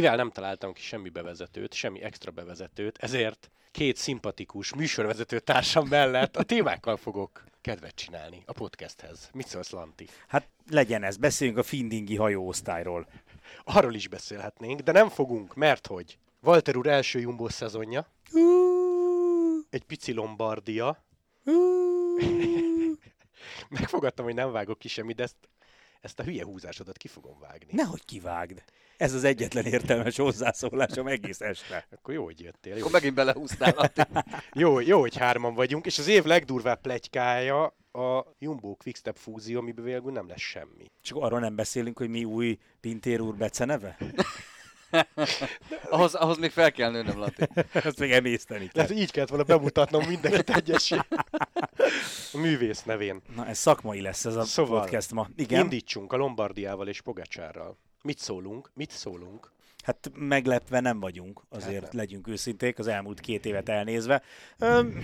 Mivel nem találtam ki semmi bevezetőt, semmi extra bevezetőt, ezért két szimpatikus műsorvezető társam mellett a témákkal fogok kedvet csinálni a podcasthez. Mit szólsz, Lanti? Hát legyen ez, beszéljünk a Findingi hajóosztályról. Arról is beszélhetnénk, de nem fogunk, mert hogy Walter úr első Jumbo szezonja, egy pici Lombardia, megfogadtam, hogy nem vágok ki semmit, de ezt, ezt a hülye húzásodat ki fogom vágni. Nehogy kivágd. Ez az egyetlen értelmes hozzászólásom egész este. Akkor jó, hogy jöttél. Jó, Akkor megint belehúztál. Jó, jó, hogy hárman vagyunk, és az év legdurvább pletykája a Jumbo Quickstep fúzió, amiben végül nem lesz semmi. Csak arról nem beszélünk, hogy mi új Pintér úr beceneve? ahhoz, ahhoz még fel kell nőnöm, Lati. Ezt még emészteni kell. Tehát így kellett volna bemutatnom mindenkit egyesé. A művész nevén. Na, ez szakmai lesz ez a Szóval, podcast ma. Igen, Indítsunk a Lombardiával és Pogacsárral. Mit szólunk? Mit szólunk? hát meglepve nem vagyunk, azért Hát nem. legyünk őszinték, az elmúlt két évet elnézve. Öm,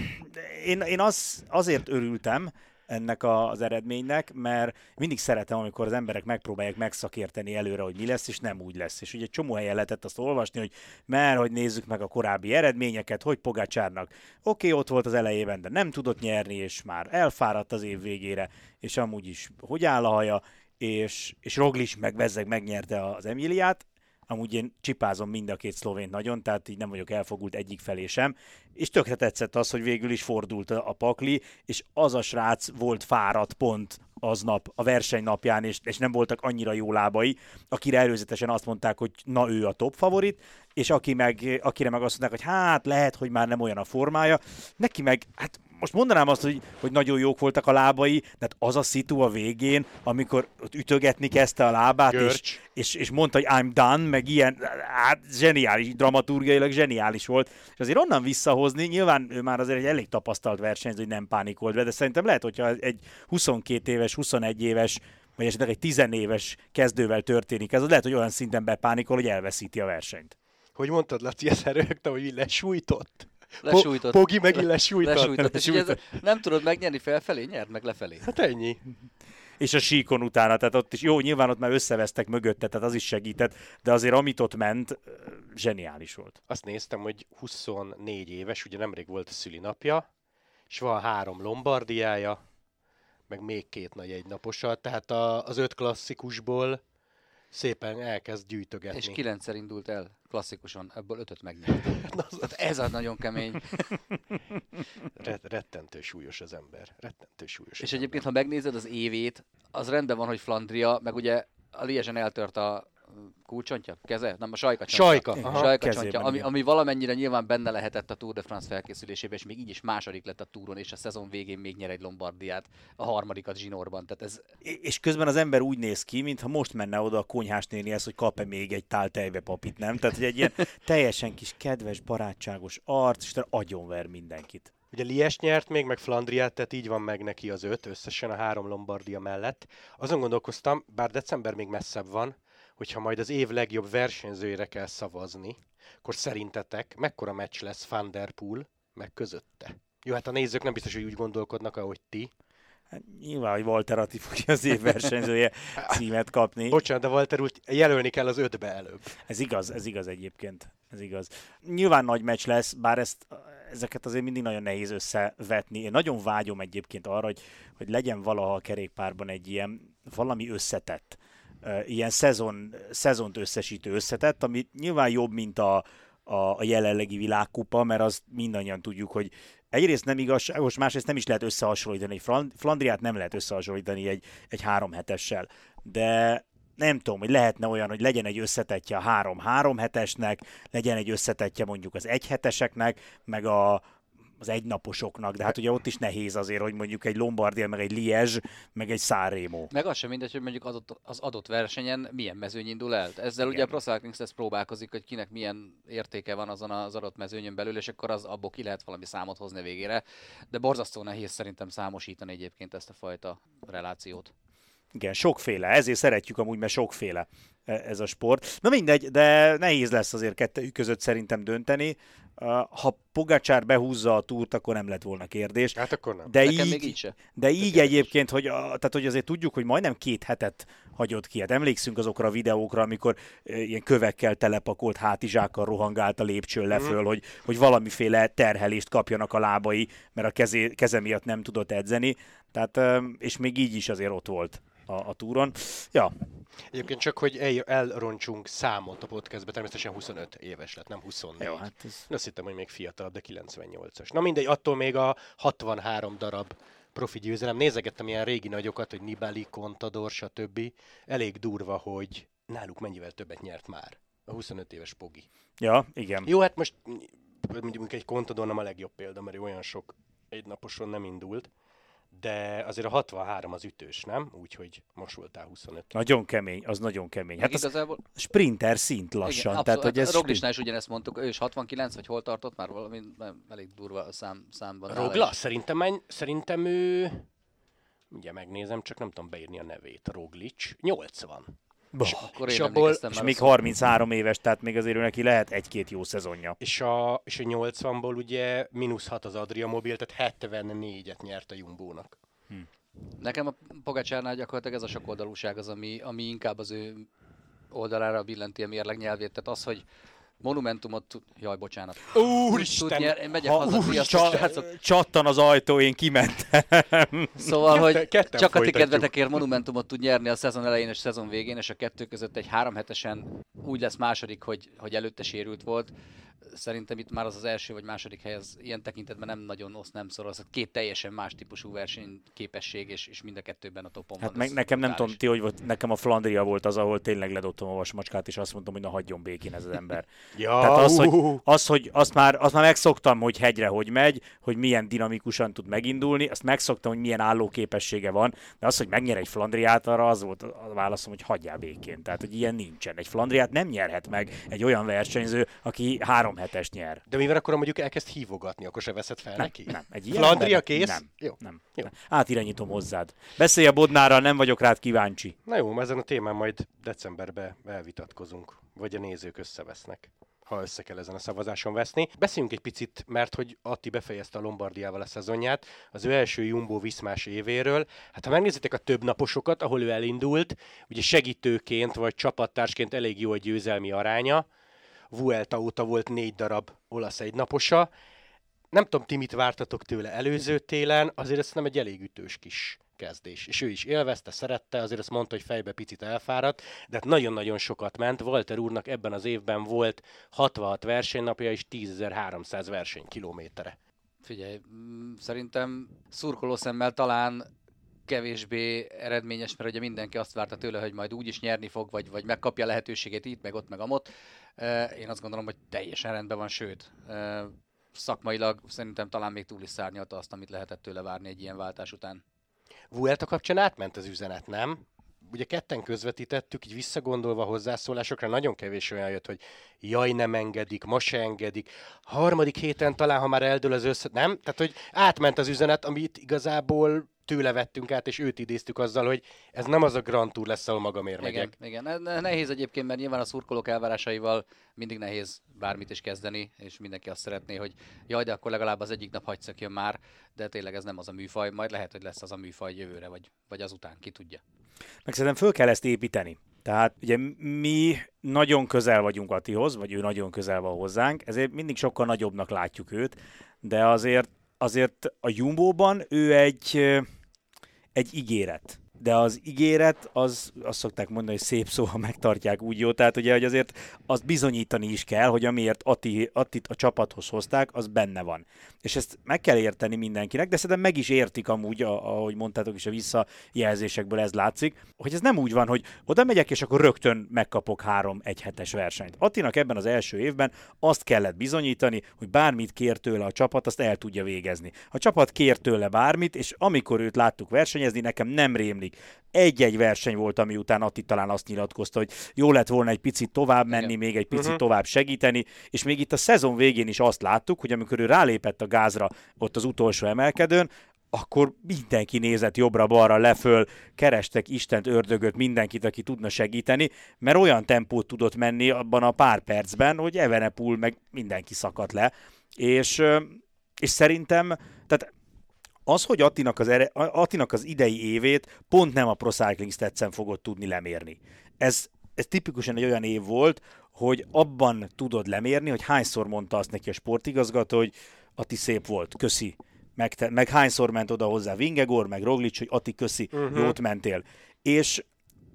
én én az, azért örültem, ennek a, az eredménynek, mert mindig szeretem, amikor az emberek megpróbálják megszakérteni előre, hogy mi lesz, és nem úgy lesz. És ugye csomó helyen lehetett azt olvasni, hogy mert, hogy nézzük meg a korábbi eredményeket, hogy Pogácsárnak oké, okay, ott volt az elejében, de nem tudott nyerni, és már elfáradt az év végére, és amúgy is hogy áll a haja, és, és Roglic meg Bezzeg megnyerte az Emiliát, Amúgy én csipázom mind a két szlovént nagyon, tehát így nem vagyok elfogult egyik felé sem. És tökre tetszett az, hogy végül is fordult a pakli, és az a srác volt fáradt pont aznap, a verseny napján, és, és nem voltak annyira jó lábai, akire előzetesen azt mondták, hogy na ő a top favorit, és aki meg, akire meg azt mondták, hogy hát lehet, hogy már nem olyan a formája, neki meg, hát most mondanám azt, hogy, hogy nagyon jók voltak a lábai, de hát az a szitu a végén, amikor ott ütögetni kezdte a lábát, és, Görcs. és, és mondta, hogy I'm done, meg ilyen, hát zseniális, dramaturgiailag zseniális volt. És azért onnan visszahozni, nyilván ő már azért egy elég tapasztalt versenyző, hogy nem pánikolt be, de szerintem lehet, hogyha egy 22 éves, 21 éves, vagy esetleg egy 10 éves kezdővel történik, ez az lehet, hogy olyan szinten bepánikol, hogy elveszíti a versenyt. Hogy mondtad, Laci, ezt rögtem, hogy így lesújtott? Lesújtott. Po- Pogi megint lesújtott. Lesújtott. És ugye ez, nem tudod megnyerni felfelé, nyerd meg lefelé. Hát ennyi. és a síkon utána, tehát ott is, jó, nyilván ott már összevesztek mögötte, tehát az is segített, de azért amit ott ment, zseniális volt. Azt néztem, hogy 24 éves, ugye nemrég volt a szülinapja, és van három Lombardiája, meg még két nagy egynaposa, tehát a, az öt klasszikusból szépen elkezd gyűjtögetni. És kilencszer indult el klasszikusan, ebből ötöt megnyert. Na, az- ez a nagyon kemény. Ret, rettentő súlyos az ember. Rettentő súlyos És egyébként, ha megnézed az évét, az rendben van, hogy Flandria, meg ugye a Liesen eltört a kulcsontja, keze? Nem, a sajka csontja. Sajka. Aha. Sajka csontja, ami, ami valamennyire nyilván benne lehetett a Tour de France felkészülésében, és még így is második lett a túron, és a szezon végén még nyer egy Lombardiát, a harmadikat zsinórban. Tehát ez És közben az ember úgy néz ki, mintha most menne oda a konyhás nénihez, hogy kap-e még egy tál tejbe papit, nem? Tehát, hogy egy ilyen teljesen kis kedves, barátságos arc, és agyonver mindenkit. Ugye Lies nyert még, meg Flandriát, tehát így van meg neki az öt, összesen a három Lombardia mellett. Azon gondolkoztam, bár december még messzebb van, hogyha majd az év legjobb versenyzőjére kell szavazni, akkor szerintetek mekkora meccs lesz Van Der Poel meg közötte? Jó, hát a nézők nem biztos, hogy úgy gondolkodnak, ahogy ti. Hát, nyilván, hogy Walter Atti fogja az év versenyzője címet kapni. Bocsánat, de Walter úgy jelölni kell az ötbe előbb. Ez igaz, ez igaz egyébként. Ez igaz. Nyilván nagy meccs lesz, bár ezt, ezeket azért mindig nagyon nehéz összevetni. Én nagyon vágyom egyébként arra, hogy, hogy legyen valaha a kerékpárban egy ilyen valami összetett, ilyen szezon, szezont összesítő összetett, ami nyilván jobb, mint a, a, a jelenlegi világkupa, mert azt mindannyian tudjuk, hogy egyrészt nem igazságos, másrészt nem is lehet összehasonlítani. Egy Flan- Flandriát nem lehet összehasonlítani egy, egy három hetessel, de nem tudom, hogy lehetne olyan, hogy legyen egy összetetje a három-három hetesnek, legyen egy összetetje mondjuk az egy heteseknek, meg a, az egynaposoknak, de hát ugye ott is nehéz azért, hogy mondjuk egy Lombardia, meg egy Liège, meg egy Sanremo. Meg az sem mindegy, hogy mondjuk adott, az adott versenyen milyen mezőny indul el. Ezzel ugye a Pro Cycling Stats próbálkozik, hogy kinek milyen értéke van azon az adott mezőnyön belül, és akkor az abból ki lehet valami számot hozni végére. De borzasztó nehéz szerintem számosítani egyébként ezt a fajta relációt. Igen, sokféle, ezért szeretjük amúgy, mert sokféle e, ez a sport. Na mindegy, de nehéz lesz azért kettőjük között szerintem dönteni. Ha Pogacsár behúzza a túrt, akkor nem lett volna kérdés. Hát akkor nem. De Nekem így, még így se. de így egyébként, hogy, a, tehát, hogy azért tudjuk, hogy majdnem két hetet hagyott ki. Hát emlékszünk azokra a videókra, amikor e, ilyen kövekkel telepakolt hátizsákkal rohangált a lépcsőn leföl, hogy, hogy valamiféle terhelést kapjanak a lábai, mert a kezé, keze miatt nem tudott edzeni. Tehát, és még így is azért ott volt a, a túron. Ja, Egyébként csak, hogy el, elroncsunk számot a podcastbe, természetesen 25 éves lett, nem 24. jó, hát ez... Azt hittem, hogy még fiatalabb, de 98-as. Na mindegy, attól még a 63 darab profi győzelem. Nézegettem ilyen régi nagyokat, hogy Nibali, Contador, stb. Elég durva, hogy náluk mennyivel többet nyert már. A 25 éves Pogi. Ja, igen. Jó, hát most mondjuk egy Contador nem a legjobb példa, mert ő olyan sok egynaposon nem indult, de azért a 63 az ütős, nem? Úgyhogy most voltál 25. Nagyon kemény, az nagyon kemény. Hát Hát az igazából, sprinter szint lassan. igen, tehát, hogy ez sprint... Roglisnál is ugyanezt mondtuk, ő is 69, vagy hol tartott már valami, elég durva a szám, számban. Rogla? Szerintem, szerintem ő... Ugye megnézem, csak nem tudom beírni a nevét. Roglic. 80. Bah. Akkor És abból- És még rosszul. 33 éves, tehát még azért ő neki lehet egy-két jó szezonja. És a, és a 80-ból ugye mínusz 6 az Adria Mobil, tehát 74-et nyert a Jumbónak. Nekem a Pogacsárnál gyakorlatilag ez a sokoldalúság az, ami, ami inkább az ő oldalára billenti a mérleg nyelvét. Tehát az, hogy monumentumot. Jaj, bocsánat. Úristen! Tud nyer... Én megyek Ha- haza, úr, Csa- srácok. csattan az ajtó, én kimentem. Szóval, hogy Ketten- ketten csak a ti folytatjuk. kedvetekért monumentumot tud nyerni a szezon elején és szezon végén, és a kettő között egy három hetesen úgy lesz második, hogy, hogy előtte sérült volt. Szerintem itt már az az első vagy második hely, az ilyen tekintetben nem nagyon oszt, nem szoros. Két teljesen más típusú versenyképesség, és, és mind a kettőben a topon Hát van. meg, nekem nem tudom ti, hogy volt, nekem a Flandria volt az, ahol tényleg ledobtam a vasmacskát, és azt mondtam, hogy na hagyjon békén ez az ember. Ja, Tehát az, hogy, az, hogy azt, már, azt már megszoktam, hogy hegyre hogy megy, hogy milyen dinamikusan tud megindulni, azt megszoktam, hogy milyen állóképessége van, de az, hogy megnyer egy Flandriát, arra az volt a válaszom, hogy hagyjál békén. Tehát, hogy ilyen nincsen. Egy Flandriát nem nyerhet meg egy olyan versenyző, aki három hetest nyer. De mivel akkor mondjuk elkezd hívogatni, akkor se veszed fel neki? Nem, egy ilyen Flandria kész? Nem. Jó. Nem. Jó. nem. Átirányítom hozzád. Beszélj a Bodnárral, nem vagyok rád kíváncsi. Na jó, ezen a témán majd decemberben elvitatkozunk, vagy a nézők összevesznek ha össze kell ezen a szavazáson veszni. Beszéljünk egy picit, mert hogy Atti befejezte a Lombardiával a szezonját, az ő első Jumbo Viszmás évéről. Hát ha megnézitek a több naposokat, ahol ő elindult, ugye segítőként vagy csapattársként elég jó a győzelmi aránya. Vuelta óta volt négy darab olasz egynaposa. Nem tudom, ti mit vártatok tőle előző télen, azért ez nem egy elég ütős kis kezdés. És ő is élvezte, szerette, azért azt mondta, hogy fejbe picit elfáradt, de hát nagyon-nagyon sokat ment. Walter úrnak ebben az évben volt 66 versenynapja és 10.300 versenykilométere. Figyelj, mm, szerintem szurkoló szemmel talán kevésbé eredményes, mert ugye mindenki azt várta tőle, hogy majd úgy is nyerni fog, vagy, vagy megkapja lehetőségét itt, meg ott, meg amott. Én azt gondolom, hogy teljesen rendben van, sőt, szakmailag szerintem talán még túl is szárnyalta azt, amit lehetett tőle várni egy ilyen váltás után. Vuelta kapcsán átment az üzenet, nem? Ugye ketten közvetítettük, így visszagondolva hozzászólásokra, nagyon kevés olyan jött, hogy jaj, nem engedik, ma se engedik. Harmadik héten talán, ha már eldől az össze... Nem? Tehát, hogy átment az üzenet, amit igazából tőle vettünk át, és őt idéztük azzal, hogy ez nem az a Grand Tour lesz, ahol magamért Igen, megyek. igen. Ne- Nehéz egyébként, mert nyilván a szurkolók elvárásaival mindig nehéz bármit is kezdeni, és mindenki azt szeretné, hogy jaj, de akkor legalább az egyik nap hagy szökjön már, de tényleg ez nem az a műfaj, majd lehet, hogy lesz az a műfaj jövőre, vagy, vagy azután, ki tudja. Meg szerintem föl kell ezt építeni. Tehát ugye mi nagyon közel vagyunk Attihoz, vagy ő nagyon közel van hozzánk, ezért mindig sokkal nagyobbnak látjuk őt, de azért, azért a Jumbo-ban ő egy, egy ígéret. De az ígéret, az azt szokták mondani, hogy szép szó, ha megtartják úgy jó. Tehát ugye, hogy azért azt bizonyítani is kell, hogy amiért Atti, Attit a csapathoz hozták, az benne van. És ezt meg kell érteni mindenkinek, de szerintem meg is értik amúgy, ahogy mondtátok is a visszajelzésekből ez látszik, hogy ez nem úgy van, hogy oda megyek, és akkor rögtön megkapok három egyhetes versenyt. Attinak ebben az első évben azt kellett bizonyítani, hogy bármit kér tőle a csapat, azt el tudja végezni. A csapat kér tőle bármit, és amikor őt láttuk versenyezni, nekem nem rémlik. Egy-egy verseny volt, ami után Atti talán azt nyilatkozta, hogy jó lett volna egy picit tovább menni, Igen. még egy picit Mhm. tovább segíteni, és még itt a szezon végén is azt láttuk, hogy amikor ő rálépett a gázra ott az utolsó emelkedőn, akkor mindenki nézett jobbra-balra, leföl, kerestek Istent, ördögöt, mindenkit, aki tudna segíteni, mert olyan tempót tudott menni abban a pár percben, hogy Evenepul meg mindenki szakadt le, és, és szerintem, tehát az, hogy Attinak az, ere, Attinak az idei évét pont nem a Pro Cycling Stats-en fogod tudni lemérni. Ez, ez tipikusan egy olyan év volt, hogy abban tudod lemérni, hogy hányszor mondta azt neki a sportigazgató, hogy Ati szép volt, köszi. Meg, te, meg hányszor ment oda hozzá Vingegor, meg Roglic, hogy Ati köszi, uh-huh. jót mentél. És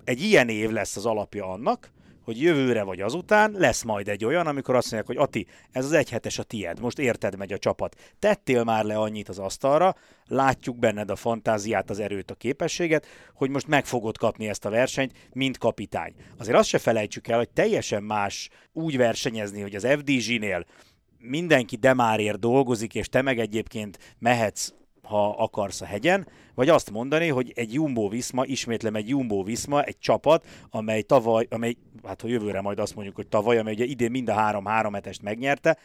egy ilyen év lesz az alapja annak, hogy jövőre vagy azután lesz majd egy olyan, amikor azt mondják, hogy Ati, ez az egyhetes a tied, most érted megy a csapat. Tettél már le annyit az asztalra, látjuk benned a fantáziát, az erőt, a képességet, hogy most meg fogod kapni ezt a versenyt, mint kapitány. Azért azt se felejtsük el, hogy teljesen más úgy versenyezni, hogy az FDG-nél mindenki demárért dolgozik, és te meg egyébként mehetsz ha akarsz a hegyen, vagy azt mondani, hogy egy Jumbo Viszma, ismétlem egy Jumbo Viszma, egy csapat, amely tavaly, amely, hát ha jövőre majd azt mondjuk, hogy tavaly, amely ugye idén mind a három-három hetest megnyerte,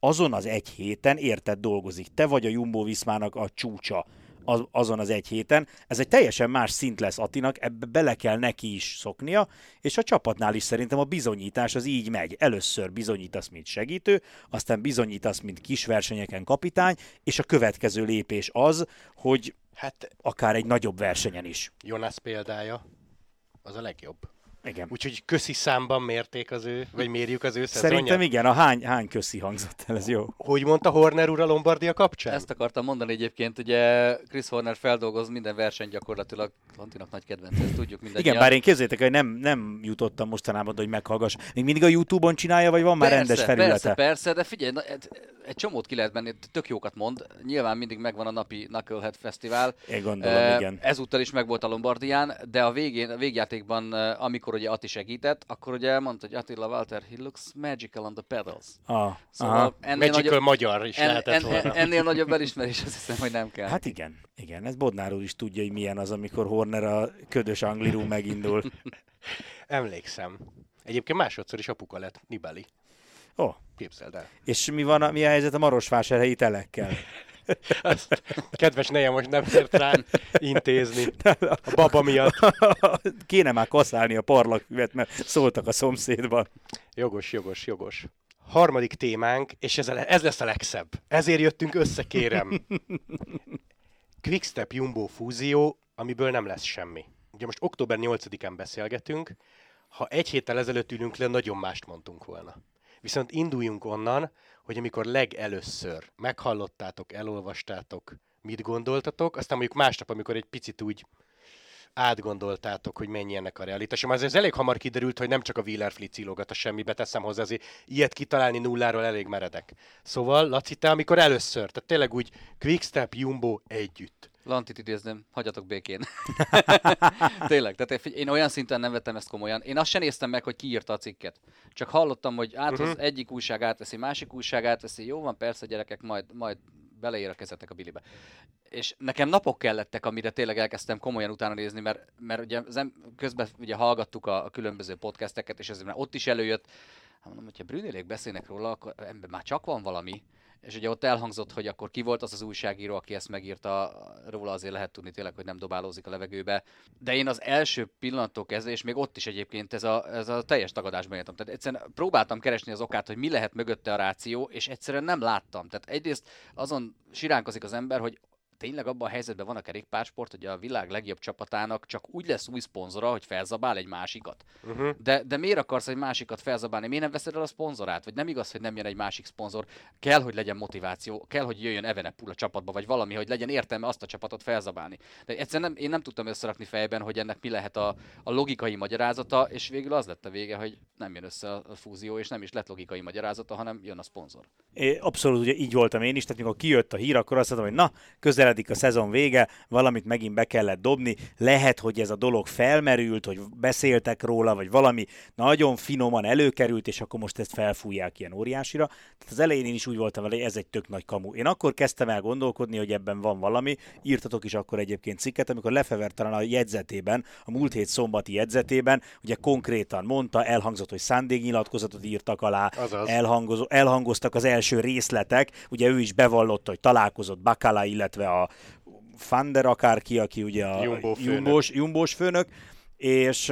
azon az egy héten érted dolgozik. Te vagy a Jumbo Viszmának a csúcsa az, azon az egy héten. Ez egy teljesen más szint lesz Atinak, ebbe bele kell neki is szoknia, és a csapatnál is szerintem a bizonyítás az így megy. Először bizonyítasz, mint segítő, aztán bizonyítasz, mint kis versenyeken kapitány, és a következő lépés az, hogy hát akár egy nagyobb versenyen is. Jonas példája az a legjobb. Igen. Úgyhogy köszi számban mérték az ő, vagy mérjük az ő szezonját? Szerintem igen, a hány, hány köszi hangzott el, ez jó. Hogy mondta Horner úr a Lombardia kapcsán? Ezt akartam mondani egyébként, ugye Chris Horner feldolgoz minden verseny gyakorlatilag, Lantinak nagy kedvenc, ezt tudjuk minden. Igen, bár én képzétek, hogy nem, nem jutottam mostanában, hogy meghallgass. Még mindig a Youtube-on csinálja, vagy van már persze, rendes felülete? Persze, persze, de figyelj, na, egy, egy csomót ki lehet menni, tök jókat mond. Nyilván mindig megvan a napi Knucklehead Fesztivál. Én gondolom, uh, igen. Ezúttal is megvolt a Lombardián, de a végén, a végjátékban, amikor ugye Ati segített, akkor ugye mondta, hogy Attila Walter, he looks magical on the pedals. Ah, szóval ennél magical nagyobb, magyar is en, lehetett en, volna. Ennél nagyobb elismerés azt hiszem, hogy nem kell. Hát igen, igen, ez Bodnár úr is tudja, hogy milyen az, amikor Horner a ködös anglirú megindul. Emlékszem. Egyébként másodszor is apuka lett, Nibeli. Ó. Oh. Képzeld el. És mi, van, mi a helyzet a Marosvásárhelyi telekkel? Azt kedves neje most nem ért rá intézni a baba miatt. Kéne már kaszálni a parlagfüvet, mert szóltak a szomszédban. Jogos, jogos, jogos. Harmadik témánk, és ez, ez lesz a legszebb. Ezért jöttünk össze, kérem. Quickstep Jumbo fúzió, amiből nem lesz semmi. Ugye most október 8-án beszélgetünk, ha egy héttel ezelőtt ülünk le, nagyon mást mondtunk volna. Viszont induljunk onnan, hogy amikor legelőször meghallottátok, elolvastátok, mit gondoltatok, aztán mondjuk másnap, amikor egy picit úgy átgondoltátok, hogy mennyi ennek a realitás. Már ez elég hamar kiderült, hogy nem csak a Wheeler Fleet ílogat a semmibe, teszem hozzá, azért ilyet kitalálni nulláról elég meredek. Szóval, Laci, te amikor először, tehát tényleg úgy Quickstep, Jumbo együtt. Lantit idézném, hagyjatok békén. Tényleg, tehát én olyan szinten nem vettem ezt komolyan. Én azt sem néztem meg, hogy ki írta a cikket. Csak hallottam, hogy át uh-huh. egyik újság átveszi, másik újság átveszi. Jó van, persze gyerekek, majd, majd beleér a kezetek a bilibe. És nekem napok kellettek, amire tényleg elkezdtem komolyan utána nézni, mert, mert ugye közben ugye hallgattuk a, a különböző podcasteket, és ezért ott is előjött, hát mondom, hogyha Brünélék beszélnek róla, akkor ember már csak van valami, és ugye ott elhangzott, hogy akkor ki volt az az újságíró, aki ezt megírta, róla azért lehet tudni tényleg, hogy nem dobálózik a levegőbe. De én az első pillanattól kezdve, és még ott is egyébként ez a, ez a teljes tagadásban éltem. Tehát egyszerűen próbáltam keresni az okát, hogy mi lehet mögötte a ráció, és egyszerűen nem láttam. Tehát egyrészt azon siránkozik az ember, hogy tényleg abban a helyzetben van a kerékpársport, hogy a világ legjobb csapatának csak úgy lesz új szponzora, hogy felzabál egy másikat. Uh-huh. De, de miért akarsz egy másikat felzabálni? Miért nem veszed el a szponzorát? Vagy nem igaz, hogy nem jön egy másik szponzor? Kell, hogy legyen motiváció, kell, hogy jöjjön Evenepul a csapatba, vagy valami, hogy legyen értelme azt a csapatot felzabálni. De egyszerűen nem, én nem tudtam összerakni fejben, hogy ennek mi lehet a, a logikai magyarázata, és végül az lett a vége, hogy nem jön össze a fúzió, és nem is lett logikai magyarázata, hanem jön a szponzor. É, abszolút ugye így voltam én is, tehát mikor kijött a hír, akkor azt mondtam, hogy na, közeledik a szezon vége, valamit megint be kellett dobni, lehet, hogy ez a dolog felmerült, hogy beszéltek róla, vagy valami nagyon finoman előkerült, és akkor most ezt felfújják ilyen óriásira. Tehát az elején én is úgy voltam vele, hogy ez egy tök nagy kamu. Én akkor kezdtem el gondolkodni, hogy ebben van valami, írtatok is akkor egyébként cikket, amikor Lefever talán a jegyzetében, a múlt hét szombati jegyzetében, ugye konkrétan mondta, elhangzott, hogy szándéknyilatkozatot írtak alá, elhangoztak az első részletek, ugye ő is bevallotta, hogy találkozott Bakala, illetve a Fander akárki, aki ugye a Jumbo főnök. jumbós, jumbós főnök, és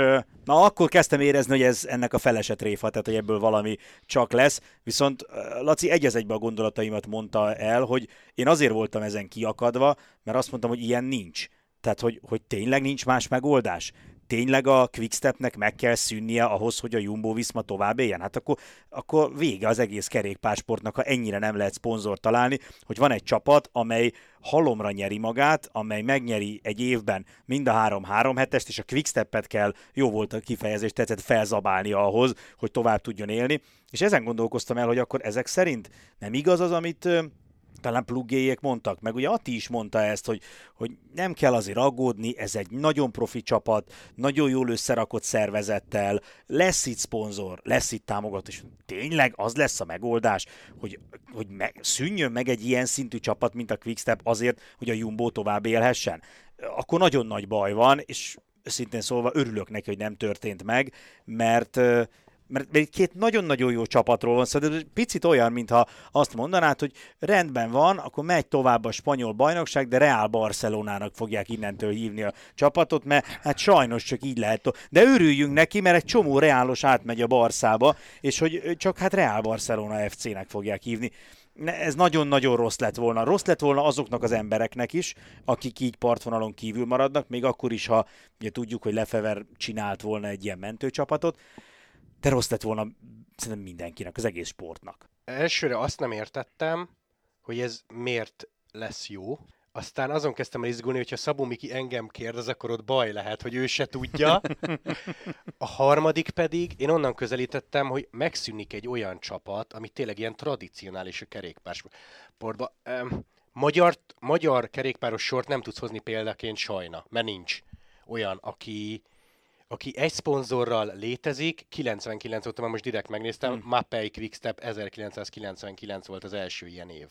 na akkor kezdtem érezni, hogy ez ennek a felese tréfa, tehát hogy ebből valami csak lesz. Viszont Laci egy az egybe a gondolataimat mondta el, hogy én azért voltam ezen kiakadva, mert azt mondtam, hogy ilyen nincs. Tehát, hogy, hogy tényleg nincs más megoldás tényleg a Quickstepnek meg kell szűnnie ahhoz, hogy a Jumbo Viszma tovább éljen? Hát akkor, akkor vége az egész kerékpársportnak, ha ennyire nem lehet szponzor találni, hogy van egy csapat, amely halomra nyeri magát, amely megnyeri egy évben mind a három három hetest, és a Quickstepet kell, jó volt a kifejezés, tetszett felzabálni ahhoz, hogy tovább tudjon élni. És ezen gondolkoztam el, hogy akkor ezek szerint nem igaz az, amit talán pluggéjék mondtak, meg ugye Ati is mondta ezt, hogy, hogy nem kell azért aggódni, ez egy nagyon profi csapat, nagyon jól összerakott szervezettel, lesz itt szponzor, lesz itt támogató, és tényleg az lesz a megoldás, hogy, hogy meg, szűnjön meg egy ilyen szintű csapat, mint a Quickstep azért, hogy a Jumbo tovább élhessen. Akkor nagyon nagy baj van, és szintén szólva örülök neki, hogy nem történt meg, mert mert egy két nagyon-nagyon jó csapatról van szó, de picit olyan, mintha azt mondanád, hogy rendben van, akkor megy tovább a spanyol bajnokság, de Real Barcelonának fogják innentől hívni a csapatot, mert hát sajnos csak így lehet. De örüljünk neki, mert egy csomó reálos átmegy a Barszába, és hogy csak hát Real Barcelona FC-nek fogják hívni ez nagyon-nagyon rossz lett volna. Rossz lett volna azoknak az embereknek is, akik így partvonalon kívül maradnak, még akkor is, ha ugye tudjuk, hogy Lefever csinált volna egy ilyen mentőcsapatot de rossz lett volna szerintem mindenkinek, az egész sportnak. Elsőre azt nem értettem, hogy ez miért lesz jó. Aztán azon kezdtem el izgulni, hogyha Szabó Miki engem kérdez, akkor ott baj lehet, hogy ő se tudja. A harmadik pedig, én onnan közelítettem, hogy megszűnik egy olyan csapat, ami tényleg ilyen tradicionális a kerékpársportban. Magyar, magyar kerékpáros sort nem tudsz hozni példaként sajna, mert nincs olyan, aki, aki egy szponzorral létezik, 99 óta, már most direkt megnéztem, hmm. Mapei Quickstep 1999 volt az első ilyen év.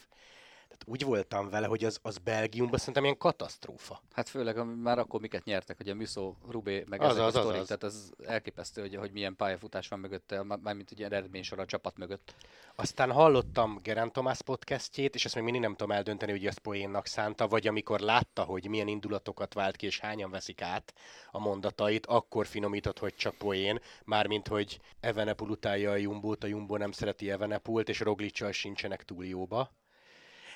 Úgy voltam vele, hogy az, az Belgiumban szerintem ilyen katasztrófa. Hát főleg már akkor miket nyertek, hogy a Musso, Rubé, meg az, ezek az, a az, sztorik, az. tehát az elképesztő, hogy, hogy milyen pályafutás van mögötte, mármint ugye eredménysor a csapat mögött. Aztán hallottam Geraint Thomas podcastjét, és ezt még mindig nem tudom eldönteni, hogy ezt poénnak szánta, vagy amikor látta, hogy milyen indulatokat vált ki, és hányan veszik át a mondatait, akkor finomított, hogy csak poén, mármint, hogy Evenepul utálja a Jumbót, a Jumbo nem szereti Evenepult, és Roglicsal sincsenek túl jóba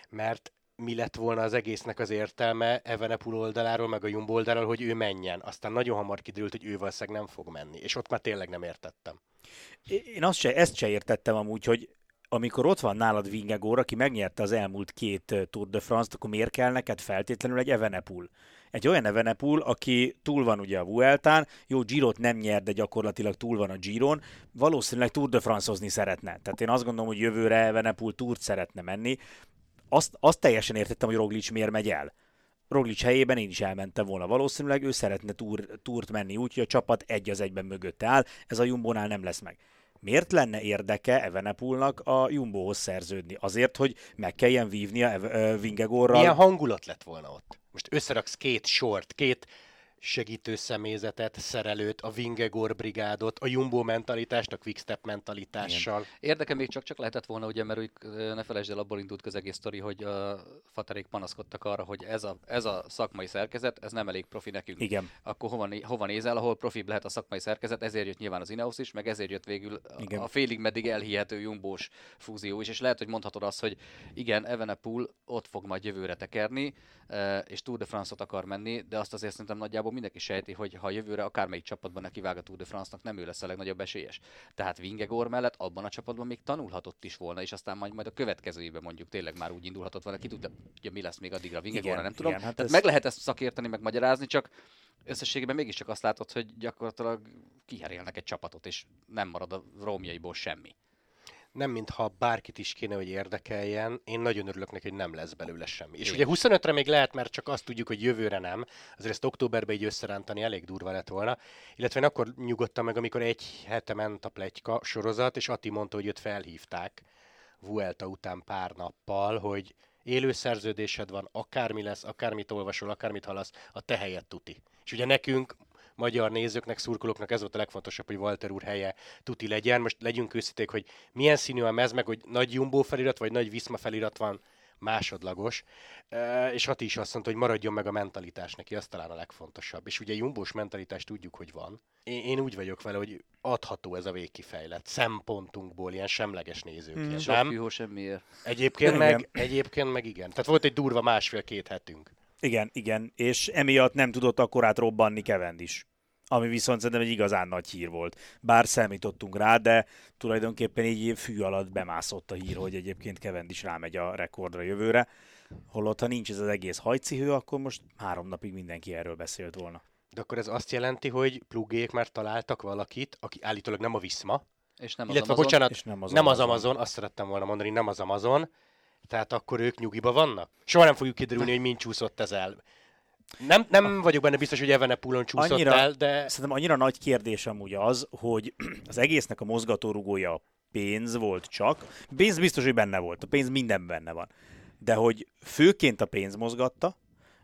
mert mi lett volna az egésznek az értelme Evenepul oldaláról, meg a Jumbo oldaláról, hogy ő menjen. Aztán nagyon hamar kiderült, hogy ő valószínűleg nem fog menni. És ott már tényleg nem értettem. Én azt se, ezt se értettem amúgy, hogy amikor ott van nálad Vingegor, aki megnyerte az elmúlt két Tour de France-t, akkor miért kell neked feltétlenül egy Evenepul? Egy olyan Evenepul, aki túl van ugye a Vueltán, jó, Girot nem nyer, de gyakorlatilag túl van a Giron, valószínűleg Tour de France-ozni szeretne. Tehát én azt gondolom, hogy jövőre Evenepul Tourt szeretne menni, azt, azt teljesen értettem, hogy Roglic miért megy el. Roglic helyében én is elmentem volna valószínűleg, ő szeretne túr, túrt menni úgy, hogy a csapat egy az egyben mögötte áll, ez a Jumbónál nem lesz meg. Miért lenne érdeke Evenepulnak a Jumbohoz szerződni? Azért, hogy meg kelljen vívnia Vingegorral? Milyen hangulat lett volna ott? Most összeraksz két sort, két segítő személyzetet, szerelőt, a Vingegor brigádot, a Jumbo mentalitást, a Quickstep mentalitással. Igen. Érdeke még csak, csak lehetett volna, ugye, mert úgy ne felejtsd el, abból indult az egész sztori, hogy a Faterék panaszkodtak arra, hogy ez a, ez a szakmai szerkezet, ez nem elég profi nekünk. Igen. Akkor hova, hova nézel, ahol profi lehet a szakmai szerkezet, ezért jött nyilván az Ineos is, meg ezért jött végül igen. a félig meddig elhihető Jumbós fúzió is, és lehet, hogy mondhatod azt, hogy igen, Evenepoel ott fog majd jövőre tekerni, és Tour de France-ot akar menni, de azt azért szerintem nagyjából mindenki sejti, hogy ha jövőre akármelyik csapatban neki vág a Tour de France-nak, nem ő lesz a legnagyobb esélyes. Tehát Vingegor mellett abban a csapatban még tanulhatott is volna, és aztán majd, majd a következő évben mondjuk tényleg már úgy indulhatott volna, ki tudja, hogy mi lesz még addigra Vingegorra, nem tudom. Igen, hát Tehát ez... meg lehet ezt szakérteni, meg magyarázni, csak összességében mégiscsak azt látod, hogy gyakorlatilag kiherélnek egy csapatot, és nem marad a rómjaiból semmi nem mintha bárkit is kéne, hogy érdekeljen. Én nagyon örülök neki, hogy nem lesz belőle semmi. És ugye 25-re még lehet, mert csak azt tudjuk, hogy jövőre nem. Azért ezt októberben így összerántani elég durva lett volna. Illetve én akkor nyugodtam meg, amikor egy hete ment a pletyka sorozat, és Ati mondta, hogy őt felhívták Vuelta után pár nappal, hogy élő szerződésed van, akármi lesz, akármit olvasol, akármit hallasz, a te helyet tuti. És ugye nekünk magyar nézőknek, szurkolóknak ez volt a legfontosabb, hogy Walter úr helye tuti legyen. Most legyünk őszinték, hogy milyen színű a mez, meg hogy nagy Jumbo felirat, vagy nagy Viszma felirat van, másodlagos, és Ati is azt mondta, hogy maradjon meg a mentalitás neki, az talán a legfontosabb. És ugye jumbós mentalitás tudjuk, hogy van. Én, én úgy vagyok vele, hogy adható ez a végkifejlet szempontunkból, ilyen semleges nézőként. Hmm, Sok nem? hűhó semmiért. Egyébként meg, egyébként meg igen. Tehát volt egy durva másfél-két hetünk. Igen, igen, és emiatt nem tudott akkorát robbanni Kevend is. Ami viszont szerintem egy igazán nagy hír volt. Bár számítottunk rá, de tulajdonképpen így fű alatt bemászott a hír, hogy egyébként Kevend is rámegy a rekordra jövőre. Holott, ha nincs ez az egész hajcihő, akkor most három napig mindenki erről beszélt volna. De akkor ez azt jelenti, hogy plugék már találtak valakit, aki állítólag nem a Viszma, És nem az illetve Amazon. bocsánat, És nem az nem az Amazon. Amazon, azt szerettem volna mondani, nem az Amazon, tehát akkor ők nyugiba vannak? Soha nem fogjuk kiderülni, hogy mind csúszott ez el. Nem, nem vagyok benne biztos, hogy Evenepoelon csúszott Annyira- el, de Szerintem annyira nagy kérdés amúgy az, hogy az egésznek a mozgatórugója a pénz volt csak. Pénz biztos, hogy benne volt. A pénz minden benne van. De hogy főként a pénz mozgatta,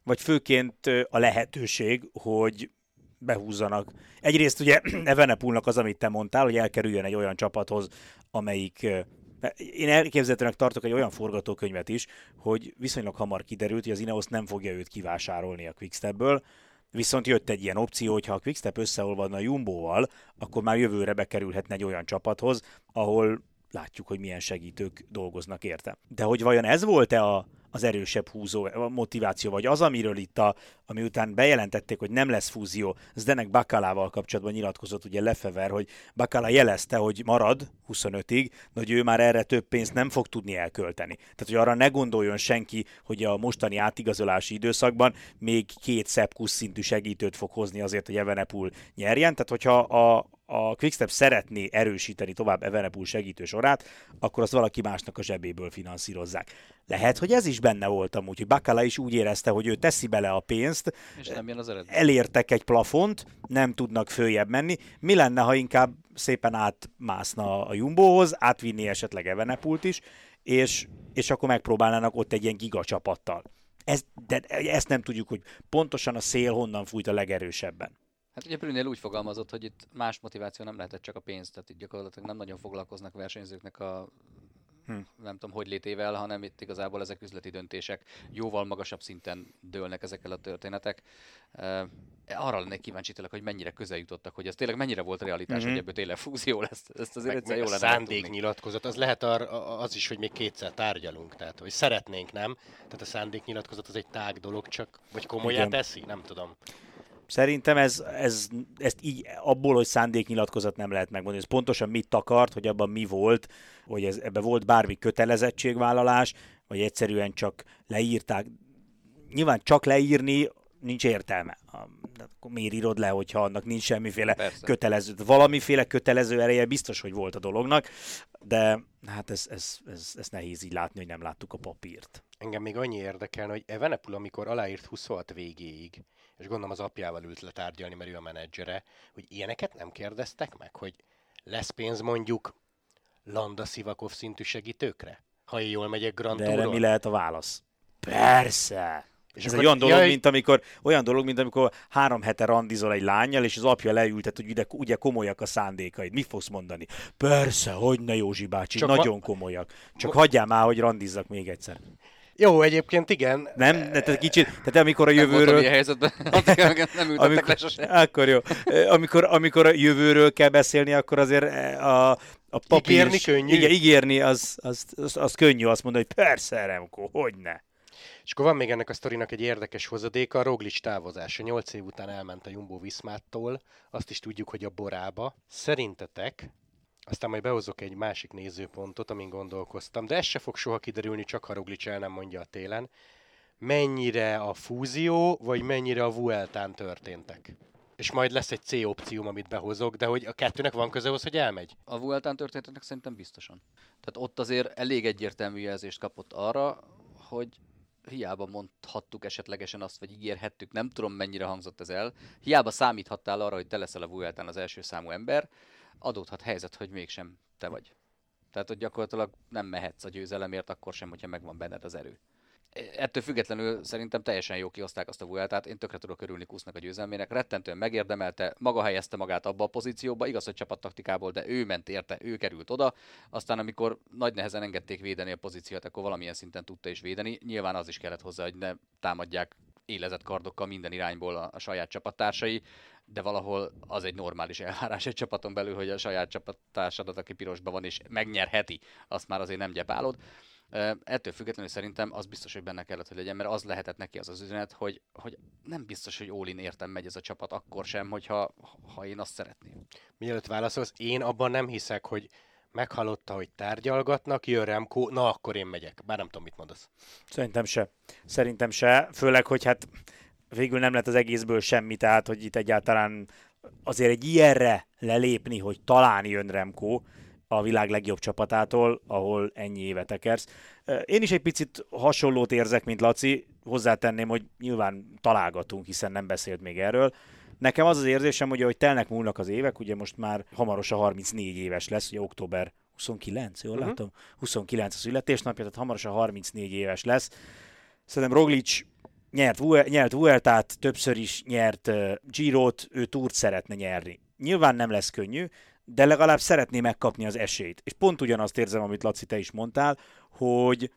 vagy főként a lehetőség, hogy behúzzanak. Egyrészt ugye Evenepulnak az, amit te mondtál, hogy elkerüljön egy olyan csapathoz, amelyik én elképzelhetőnek tartok egy olyan forgatókönyvet is, hogy viszonylag hamar kiderült, hogy az Ineos nem fogja őt kivásárolni a Quickstepből, Viszont jött egy ilyen opció, hogy ha a Quickstep összeolvadna a Jumbo-val, akkor már jövőre bekerülhetne egy olyan csapathoz, ahol látjuk, hogy milyen segítők dolgoznak érte. De hogy vajon ez volt-e a, az erősebb húzó motiváció, vagy az, amiről itt, a, ami után bejelentették, hogy nem lesz fúzió, Zdenek Bakalával kapcsolatban nyilatkozott ugye Lefever, hogy Bakala jelezte, hogy marad 25-ig, de hogy ő már erre több pénzt nem fog tudni elkölteni. Tehát, hogy arra ne gondoljon senki, hogy a mostani átigazolási időszakban még két Szepkusz szintű segítőt fog hozni azért, hogy Evenepul nyerjen. Tehát, hogyha a, a Quickstep szeretné erősíteni tovább Evenepul segítő sorát, akkor azt valaki másnak a zsebéből finanszírozzák. Lehet, hogy ez is benne volt amúgy, hogy Bakala is úgy érezte, hogy ő teszi bele a pénzt, És nem jön az eredmény. elértek egy plafont, nem tudnak följebb menni. Mi lenne, ha inkább szépen átmászna a Jumbohoz, átvinni esetleg Evenepult is, és, és akkor megpróbálnának ott egy ilyen gigacsapattal. Ez, de ezt nem tudjuk, hogy pontosan a szél honnan fújt a legerősebben. Hát ugye Brünél úgy fogalmazott, hogy itt más motiváció nem lehetett csak a pénz, tehát itt gyakorlatilag nem nagyon foglalkoznak versenyzőknek a Hm. nem tudom, hogy létével, hanem itt igazából ezek üzleti döntések jóval magasabb szinten dőlnek ezekkel a történetek. Uh, arra lennék kíváncsi tényleg, hogy mennyire közel jutottak, hogy ez tényleg mennyire volt realitás, Mhm. hogy ebből tényleg fúzió lesz. Ezt azért egyszer meg jó a lenne szándéknyilatkozat, az lehet ar, az is, hogy még kétszer tárgyalunk, tehát hogy szeretnénk, nem? Tehát a szándéknyilatkozat az egy tág dolog, csak vagy komolyá Igen. teszi, nem tudom. Szerintem ez, ez, ezt így abból, hogy szándéknyilatkozat nem lehet megmondani. Ez pontosan mit takart, hogy abban mi volt, hogy ez, ebbe volt bármi kötelezettségvállalás, vagy egyszerűen csak leírták. Nyilván csak leírni nincs értelme. Akkor miért írod le, hogyha annak nincs semmiféle Persze. kötelező, valamiféle kötelező ereje biztos, hogy volt a dolognak, de hát ez, ez, ez, ez nehéz így látni, hogy nem láttuk a papírt. Engem még annyi érdekelne, hogy Evenepul, amikor aláírt 26 végéig, és gondolom az apjával ült le tárgyalni, mert ő a menedzsere, hogy ilyeneket nem kérdeztek meg, hogy lesz pénz mondjuk Landa Szivakov szintű segítőkre? Ha én jól megyek Grand De erre mi lehet a válasz? Persze! És Ez akkor- egy olyan dolog, Jaj. mint amikor, olyan dolog, mint amikor három hete randizol egy lányjal, és az apja leültet, hogy ugye, ugye komolyak a szándékaid. Mit fogsz mondani? Persze, hogy ne Józsi bácsi, Csak nagyon komolyak. Csak hagyjál már, hogy randizzak még egyszer. Jó, egyébként igen. Nem? De tehát kicsit, tehát amikor a Nem jövőről... ilyen helyzetben, nem ültettek le Amikor, sose. akkor jó. Amikor, amikor a jövőről kell beszélni, akkor azért a, a papír... Ígérni könnyű. Igen, ígérni az, az, az, az könnyű azt mondani, hogy persze, Remko, hogy ne. És akkor van még ennek a sztorinak egy érdekes hozadéka, a Roglic távozása. Nyolc év után elment a Jumbo Viszmától, azt is tudjuk, hogy a Borába. Szerintetek, aztán majd behozok egy másik nézőpontot, amin gondolkoztam, de ez se fog soha kiderülni, csak ha Roglic el nem mondja a télen, mennyire a fúzió, vagy mennyire a Vueltán történtek. És majd lesz egy C opcióm, amit behozok, de hogy a kettőnek van köze hogy elmegy? A Vueltán történetnek szerintem biztosan. Tehát ott azért elég egyértelmű jelzést kapott arra, hogy hiába mondhattuk esetlegesen azt, vagy ígérhettük, nem tudom mennyire hangzott ez el, hiába számíthattál arra, hogy te leszel a Vueltán az első számú ember, adódhat helyzet, hogy mégsem te vagy. Tehát, hogy gyakorlatilag nem mehetsz a győzelemért akkor sem, hogyha megvan benned az erő. Ettől függetlenül szerintem teljesen jó kihozták azt a Vueltát, én tökre tudok örülni Kusznak a győzelmének, rettentően megérdemelte, maga helyezte magát abba a pozícióba, igaz, hogy csapattaktikából, de ő ment érte, ő került oda, aztán amikor nagy nehezen engedték védeni a pozíciót, akkor valamilyen szinten tudta is védeni, nyilván az is kellett hozzá, hogy ne támadják élezett kardokkal minden irányból a, a saját csapattársai, de valahol az egy normális elvárás egy csapaton belül, hogy a saját csapattársadat, aki pirosban van, és megnyerheti, azt már azért nem gyepálod. Ettől függetlenül szerintem az biztos, hogy benne kellett, hogy legyen, mert az lehetett neki az az üzenet, hogy, hogy nem biztos, hogy Ólin értem megy ez a csapat akkor sem, hogyha ha én azt szeretném. Mielőtt válaszolsz, én abban nem hiszek, hogy meghallotta, hogy tárgyalgatnak, jön Remco, na akkor én megyek. Bár nem tudom, mit mondasz. Szerintem se. Szerintem se. Főleg, hogy hát végül nem lett az egészből semmi, tehát hogy itt egyáltalán azért egy ilyenre lelépni, hogy talán jön Remco, a világ legjobb csapatától, ahol ennyi éve tekersz. Én is egy picit hasonlót érzek, mint Laci, hozzátenném, hogy nyilván találgatunk, hiszen nem beszélt még erről. Nekem az az érzésem, hogy ahogy telnek múlnak az évek, ugye most már hamarosan 34 éves lesz, ugye október 29, jól uh-huh. látom? 29 a születésnapja, tehát hamarosan 34 éves lesz. Szerintem Roglic nyert, nyert Vueltát, többször is nyert uh, Girot, ő túrt szeretne nyerni. Nyilván nem lesz könnyű, de legalább szeretné megkapni az esélyt. És pont ugyanazt érzem, amit Laci, te is mondtál, hogy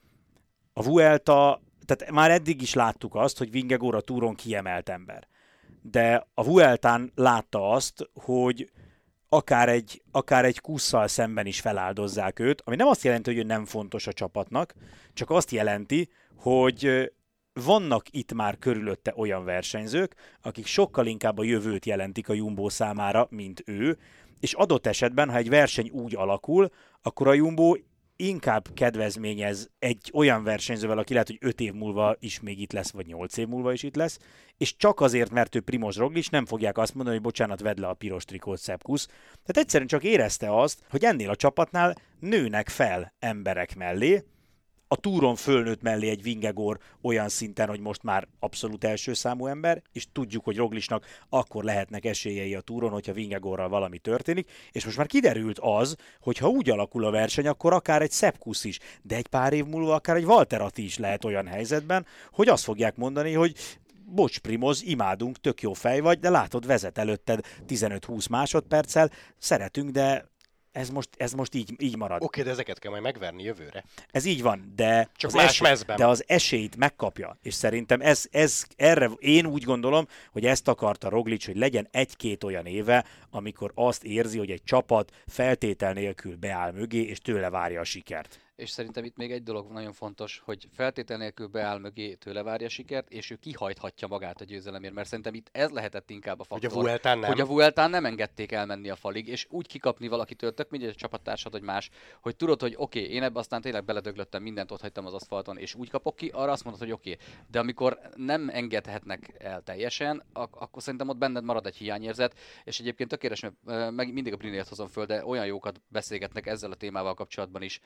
a Vuelta, tehát már eddig is láttuk azt, hogy Vingegor a túron kiemelt ember. De a Vueltán látta azt, hogy akár egy, akár egy kusszal szemben is feláldozzák őt, ami nem azt jelenti, hogy ő nem fontos a csapatnak, csak azt jelenti, hogy vannak itt már körülötte olyan versenyzők, akik sokkal inkább a jövőt jelentik a Jumbo számára, mint ő, és adott esetben, ha egy verseny úgy alakul, akkor a Jumbo inkább kedvezményez egy olyan versenyzővel, aki lehet, hogy 5 év múlva is még itt lesz, vagy 8 év múlva is itt lesz, és csak azért, mert ő Primoz Roglic, nem fogják azt mondani, hogy bocsánat, vedd le a piros trikót Szepkusz. Tehát egyszerűen csak érezte azt, hogy ennél a csapatnál nőnek fel emberek mellé, a túron fölnőtt mellé egy Vingegor olyan szinten, hogy most már abszolút első számú ember, és tudjuk, hogy Roglisnak akkor lehetnek esélyei a túron, hogyha Vingegorral valami történik, és most már kiderült az, hogy ha úgy alakul a verseny, akkor akár egy Szepkusz is, de egy pár év múlva akár egy Valterati is lehet olyan helyzetben, hogy azt fogják mondani, hogy bocs Primoz, imádunk, tök jó fej vagy, de látod, vezet előtted 15-20 másodperccel, szeretünk, de ez most, ez most így, így marad. Oké, de ezeket kell majd megverni jövőre. Ez így van, de, Csak az, más esély, mezben. de az esélyt megkapja, és szerintem ez, ez erre, én úgy gondolom, hogy ezt akarta Roglic, hogy legyen egy-két olyan éve, amikor azt érzi, hogy egy csapat feltétel nélkül beáll mögé, és tőle várja a sikert és szerintem itt még egy dolog nagyon fontos, hogy feltétel nélkül beáll mögé, tőle várja sikert, és ő kihajthatja magát a győzelemért, mert szerintem itt ez lehetett inkább a faktor. Hogy a Vueltán nem. Hogy a Vueltán nem engedték elmenni a falig, és úgy kikapni valakitől, tök mindegy a csapattársad, hogy más, hogy tudod, hogy oké, okay, én ebbe aztán tényleg beledöglöttem, mindent ott hagytam az aszfalton, és úgy kapok ki, arra azt mondod, hogy oké. Okay. De amikor nem engedhetnek el teljesen, ak- akkor szerintem ott benned marad egy hiányérzet, és egyébként tökéletes, meg mindig a Brinért hozom föl, de olyan jókat beszélgetnek ezzel a témával kapcsolatban is,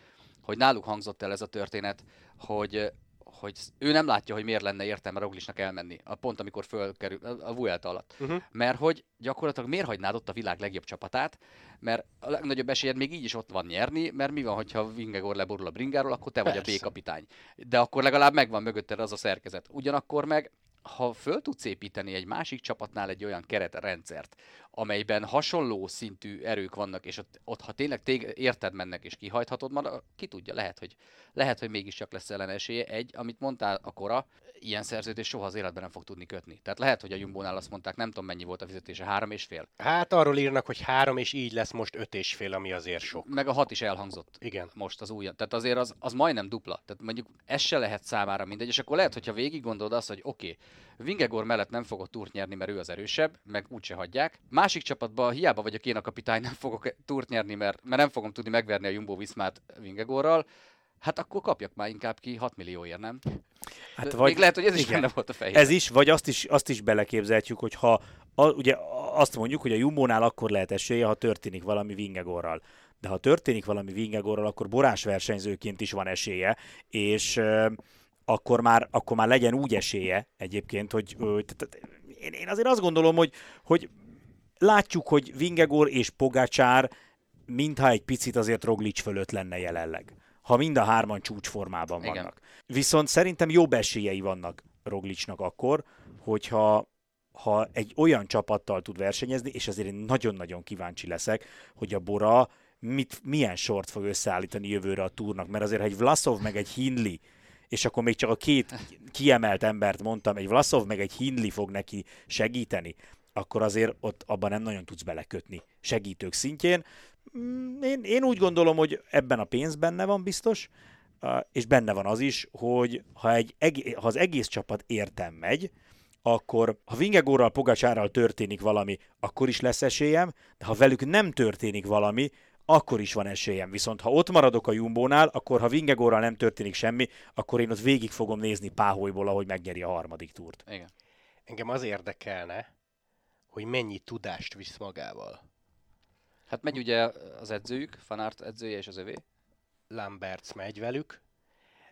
hogy náluk hangzott el ez a történet, hogy hogy ő nem látja, hogy miért lenne értelme Roglisnak elmenni, a pont amikor fölkerül a Vuelta alatt. Uh-huh. Mert hogy gyakorlatilag miért hagynád ott a világ legjobb csapatát, mert a legnagyobb esélyed még így is ott van nyerni, mert mi van, hogyha Vingegor leborul a bringáról, akkor te Persze. vagy a B-kapitány. De akkor legalább megvan mögötted az a szerkezet. Ugyanakkor meg ha föl tudsz építeni egy másik csapatnál egy olyan keretrendszert, amelyben hasonló szintű erők vannak, és ott, ott ha tényleg tég, érted mennek és kihajthatod, már ki tudja, lehet, hogy, lehet, hogy mégiscsak lesz ellen esélye. Egy, amit mondtál a kora, ilyen szerződés soha az életben nem fog tudni kötni. Tehát lehet, hogy a Jumbo-nál azt mondták, nem tudom mennyi volt a fizetése, három és fél. Hát arról írnak, hogy három és így lesz most öt és fél, ami azért sok. Meg a hat is elhangzott. Igen. Most az új. Tehát azért az, az majdnem dupla. Tehát mondjuk ez se lehet számára mindegy, és akkor lehet, hogyha végig gondolod azt, hogy oké, okay, Vingegor mellett nem fogok túrt nyerni, mert ő az erősebb, meg úgyse hagyják. Másik csapatban hiába vagyok én a kapitány, nem fogok túrt nyerni, mert, mert nem fogom tudni megverni a Jumbo Viszmát Vingegorral hát akkor kapjak már inkább ki 6 millióért, nem? Hát vagy, Még lehet, hogy ez is igen, benne volt a fejében. Ez is, vagy azt is, azt is beleképzelhetjük, hogy ha a, ugye azt mondjuk, hogy a Jumbo-nál akkor lehet esélye, ha történik valami Vingegorral. De ha történik valami Vingegorral, akkor borás versenyzőként is van esélye, és akkor már, akkor már legyen úgy esélye egyébként, hogy én, én azért azt gondolom, hogy, hogy látjuk, hogy Vingegor és Pogacsár mintha egy picit azért Roglic fölött lenne jelenleg ha mind a hárman csúcsformában Igen. vannak. Viszont szerintem jobb esélyei vannak Roglicsnak akkor, hogyha ha egy olyan csapattal tud versenyezni, és azért én nagyon-nagyon kíváncsi leszek, hogy a Bora mit, milyen sort fog összeállítani jövőre a túrnak, mert azért, ha egy Vlasov meg egy Hindley, és akkor még csak a két kiemelt embert mondtam, egy Vlasov meg egy Hindley fog neki segíteni, akkor azért ott abban nem nagyon tudsz belekötni segítők szintjén. Mm, Én, én úgy gondolom, hogy ebben a pénz benne van biztos, és benne van az is, hogy ha, egy, ha az egész csapat értem megy, akkor ha Vingegorral, Pogacsárral történik valami, akkor is lesz esélyem, de ha velük nem történik valami, akkor is van esélyem. Viszont ha ott maradok a Jumbónál, akkor ha Vingegorral nem történik semmi, akkor én ott végig fogom nézni páholyból, ahogy megnyeri a harmadik túrt. Igen. Engem az érdekelne, hogy mennyi tudást visz magával. Hát megy ugye az edzőjük, Fanárt edzője és az övé. Lamberts megy velük,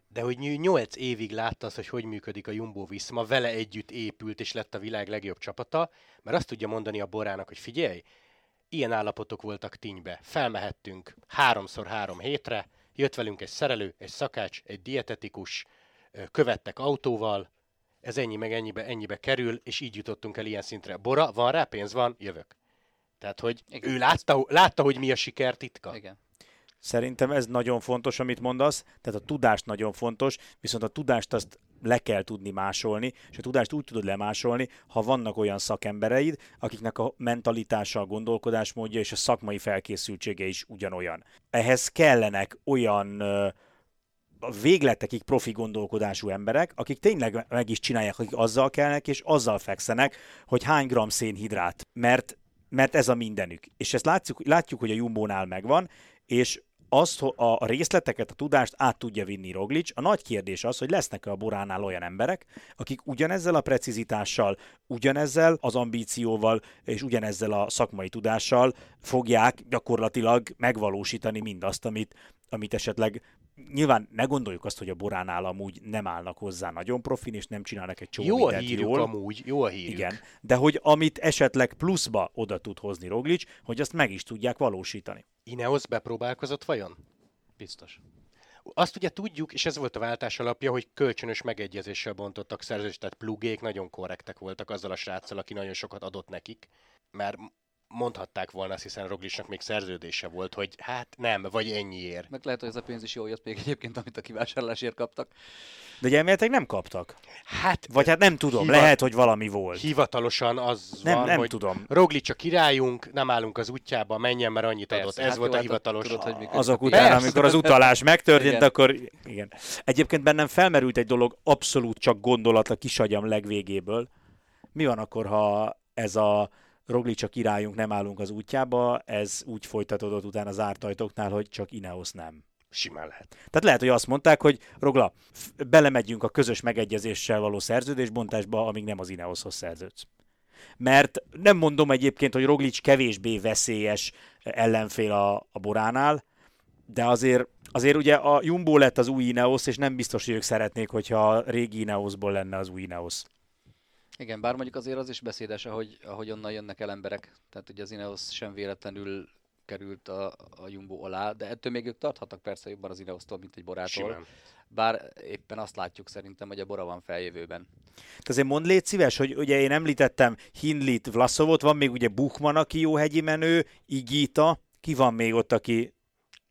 de hogy 8 évig látta azt, hogy hogy működik a Jumbo Viszma, vele együtt épült és lett a világ legjobb csapata, mert azt tudja mondani a Borának, hogy figyelj, ilyen állapotok voltak Tinybe, felmehettünk háromszor három hétre, jött velünk egy szerelő, egy szakács, egy dietetikus, követtek autóval, ez ennyi meg ennyibe, ennyibe kerül, és így jutottunk el ilyen szintre. Bora, van rá, pénz van, jövök. Tehát, hogy Igen. ő látta, látta, hogy mi a siker titka. Igen. Szerintem ez nagyon fontos, amit mondasz, tehát a tudás nagyon fontos, viszont a tudást azt le kell tudni másolni, és a tudást úgy tudod lemásolni, ha vannak olyan szakembereid, akiknek a mentalitása, a gondolkodásmódja és a szakmai felkészültsége is ugyanolyan. Ehhez kellenek olyan ö, a végletekig profi gondolkodású emberek, akik tényleg meg is csinálják, akik azzal kelnek, és azzal fekszenek, hogy hány gram szénhidrát, mert, mert ez a mindenük. És ezt látjuk, látjuk, hogy a Jumbónál megvan, és azt, a részleteket, a tudást át tudja vinni Roglic. A nagy kérdés az, hogy lesznek-e a Boránál olyan emberek, akik ugyanezzel a precizitással, ugyanezzel az ambícióval és ugyanezzel a szakmai tudással fogják gyakorlatilag megvalósítani mindazt, amit, amit esetleg nyilván ne gondoljuk azt, hogy a Boránál amúgy nem állnak hozzá nagyon profin, és nem csinálnak egy csomó Jó a mindent hírük jól. amúgy, jó a hírük. Igen, de hogy amit esetleg pluszba oda tud hozni Roglic, hogy azt meg is tudják valósítani. Ineos bepróbálkozott vajon? Biztos. Azt ugye tudjuk, és ez volt a váltás alapja, hogy kölcsönös megegyezéssel bontottak szerződést, tehát plugék nagyon korrektek voltak azzal a sráccal, aki nagyon sokat adott nekik, mert mondhatták volna, azt hiszen Roglicnak még szerződése volt, hogy hát nem, vagy ennyiért. Meg lehet, hogy ez a pénz is jól jött még egyébként, amit a kivásárlásért kaptak. De ugye elméletileg nem kaptak. Hát, Vagy hát nem tudom, Hiva- lehet, hogy valami volt. hivatalosan az Nem, van, nem hogy tudom. Roglic a királyunk, nem állunk az útjába, menjen, mert annyit Persze, adott. Ez hát volt jó, a hát hivatalos. tudod, hogy működik. Azok Persze. után, amikor az utalás megtörtént, Igen. akkor igen. Egyébként bennem felmerült egy dolog, abszolút csak gondolat a kisagyam legvégéből. Mi van akkor, ha ez a Roglic a királyunk, nem állunk az útjába, ez úgy folytatódott utána az ártajtóknál, hogy csak Ineos nem. Simán lehet. Tehát lehet, hogy azt mondták, hogy Rogla, belemegyünk a közös megegyezéssel való szerződésbontásba, amíg nem az Ineoshoz szerződsz. Mert nem mondom egyébként, hogy Roglic kevésbé veszélyes ellenfél a, a Boránál, de azért, azért ugye a Jumbo lett az új Ineos, és nem biztos, hogy ők szeretnék, hogyha a régi Ineosból lenne az új Ineos. Igen, bár mondjuk azért az is beszédes, ahogy, ahogy onnan jönnek el emberek. Tehát ugye az Ineos sem véletlenül került a, a Jumbo alá, de ettől még ők tarthatnak persze jobban az Ineos-tól, mint egy Borától. Simán. Bár éppen azt látjuk szerintem, hogy a Bora van feljövőben. Tehát azért mondd légy szíves, hogy ugye én említettem Hindlit, Vlasovot, van még ugye Buchmann, aki jó hegyi menő, Igita, ki van még ott, aki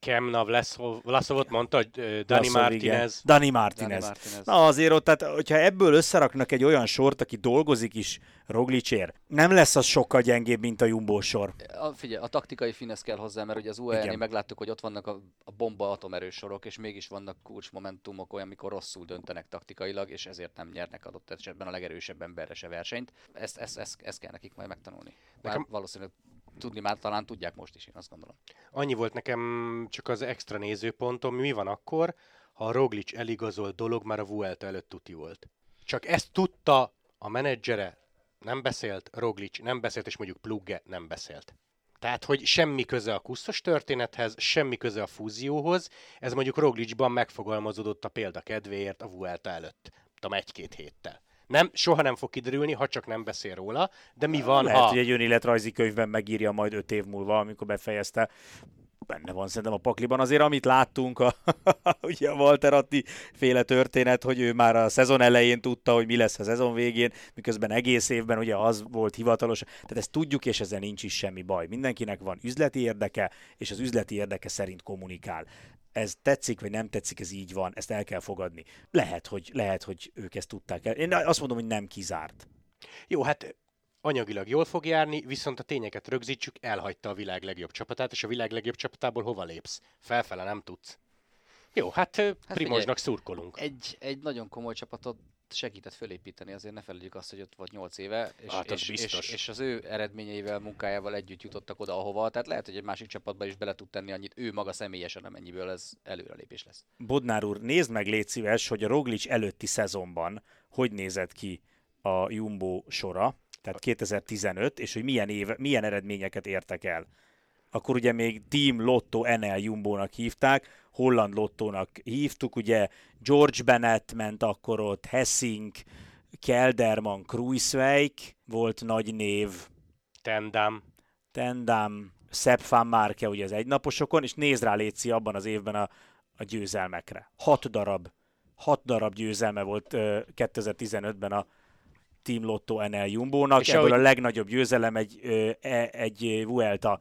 Kemna Vlaszov- Vlaszovot mondta, hogy Dani. Martinez. Dani Martinez. Dani Martinez. Na azért ott, tehát, hogyha ebből összeraknak egy olyan sort, aki dolgozik is Roglicsér, nem lesz az sokkal gyengébb, mint a Jumbo sor. A, figyelj, a taktikai finesz kell hozzá, mert ugye az UAE-nél Igen. megláttuk, hogy ott vannak a, a bomba atomerős sorok, és mégis vannak kulcsmomentumok olyan, amikor rosszul döntenek taktikailag, és ezért nem nyernek adott esetben a legerősebb emberre se versenyt. Ezt, ezt, ezt, ezt kell nekik majd megtanulni. Bár Nekem- valószínűleg tudni már talán tudják most is, én azt gondolom. Annyi volt nekem csak az extra nézőpontom, mi van akkor, ha a Roglic eligazol dolog már a Vuelta előtt tuti volt. Csak ezt tudta a menedzsere, nem beszélt, Roglic nem beszélt, és mondjuk Plugge nem beszélt. Tehát, hogy semmi köze a kusztos történethez, semmi köze a fúzióhoz, ez mondjuk Roglicban megfogalmazódott a példa kedvéért a Vuelta előtt, tudom, egy-két héttel. Nem, soha nem fog kiderülni, ha csak nem beszél róla, de mi van, Lehet, ha... hogy egy önéletrajzi könyvben megírja majd öt év múlva, amikor befejezte. benne van szerintem a pakliban. Azért amit láttunk, a, ugye a Walter Atti féle történet, hogy ő már a szezon elején tudta, hogy mi lesz a szezon végén, miközben egész évben ugye az volt hivatalos. Tehát ezt tudjuk, és ezzel nincs is semmi baj. Mindenkinek van üzleti érdeke, és az üzleti érdeke szerint kommunikál ez tetszik, vagy nem tetszik, ez így van, ezt el kell fogadni. Lehet, hogy, lehet, hogy ők ezt tudták el. Én azt mondom, hogy nem kizárt. Jó, hát anyagilag jól fog járni, viszont a tényeket rögzítsük, elhagyta a világ legjobb csapatát, és a világ legjobb csapatából hova lépsz? Felfele nem tudsz. Jó, hát, hát Primozsnak szurkolunk. Egy, egy nagyon komoly csapatot segített fölépíteni, azért ne felejtjük azt, hogy ott volt 8 éve, és, hát és, és, és, az ő eredményeivel, munkájával együtt jutottak oda, ahova, tehát lehet, hogy egy másik csapatba is bele tud tenni annyit ő maga személyesen, amennyiből ez előrelépés lesz. Bodnár úr, nézd meg légy szíves, hogy a Roglic előtti szezonban hogy nézett ki a Jumbo sora, tehát 2015, és hogy milyen, éve, milyen eredményeket értek el. Akkor ugye még Team Lotto NL Jumbo-nak hívták, Holland Lottónak hívtuk, ugye George Bennett ment akkor ott, Hessing, Kelderman, Kruiswijk volt nagy név. Tendam. Tendam, Sepp van Marke ugye az egynaposokon, és nézd rá Léci abban az évben a, a győzelmekre. Hat darab, hat darab győzelme volt uh, 2015-ben a Team Lotto NL Jumbo-nak, és ebből ahogy... a legnagyobb győzelem egy, e, egy Vuelta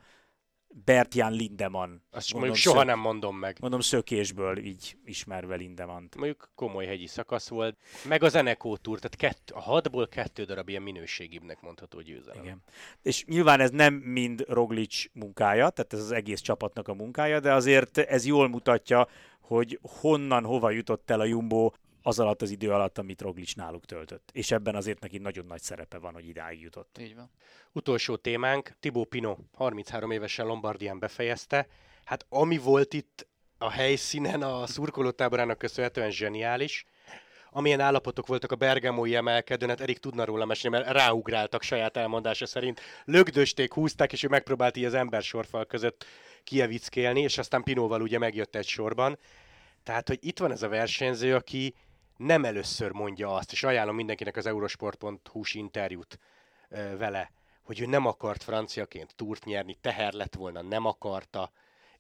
Bertjan Lindemann. Azt mondom, mondjuk soha szök, nem mondom meg. Mondom szökésből így ismerve Lindemant. Mondjuk komoly hegyi szakasz volt. Meg az Eneco Tour, tehát kett, a hatból kettő darab ilyen minőségibbnek mondható győzelem. Igen. És nyilván ez nem mind Roglic munkája, tehát ez az egész csapatnak a munkája, de azért ez jól mutatja, hogy honnan, hova jutott el a Jumbo az alatt az idő alatt, amit Roglic náluk töltött. És ebben azért neki nagyon nagy szerepe van, hogy idáig jutott. Így van. Utolsó témánk, Tibó Pino 33 évesen Lombardián befejezte. Hát ami volt itt a helyszínen a szurkolótáborának köszönhetően zseniális. Amilyen állapotok voltak a bergamói emelkedőn, hát Erik tudna róla mesélni, mert ráugráltak saját elmondása szerint. Lögdösték, húzták, és ő megpróbált így az ember sorfal között kievickélni, és aztán Pinóval ugye megjött egy sorban. Tehát, hogy itt van ez a versenyző, aki nem először mondja azt, és ajánlom mindenkinek az eurosport.hu-s interjút ö, vele, hogy ő nem akart franciaként túrt nyerni, teher lett volna, nem akarta.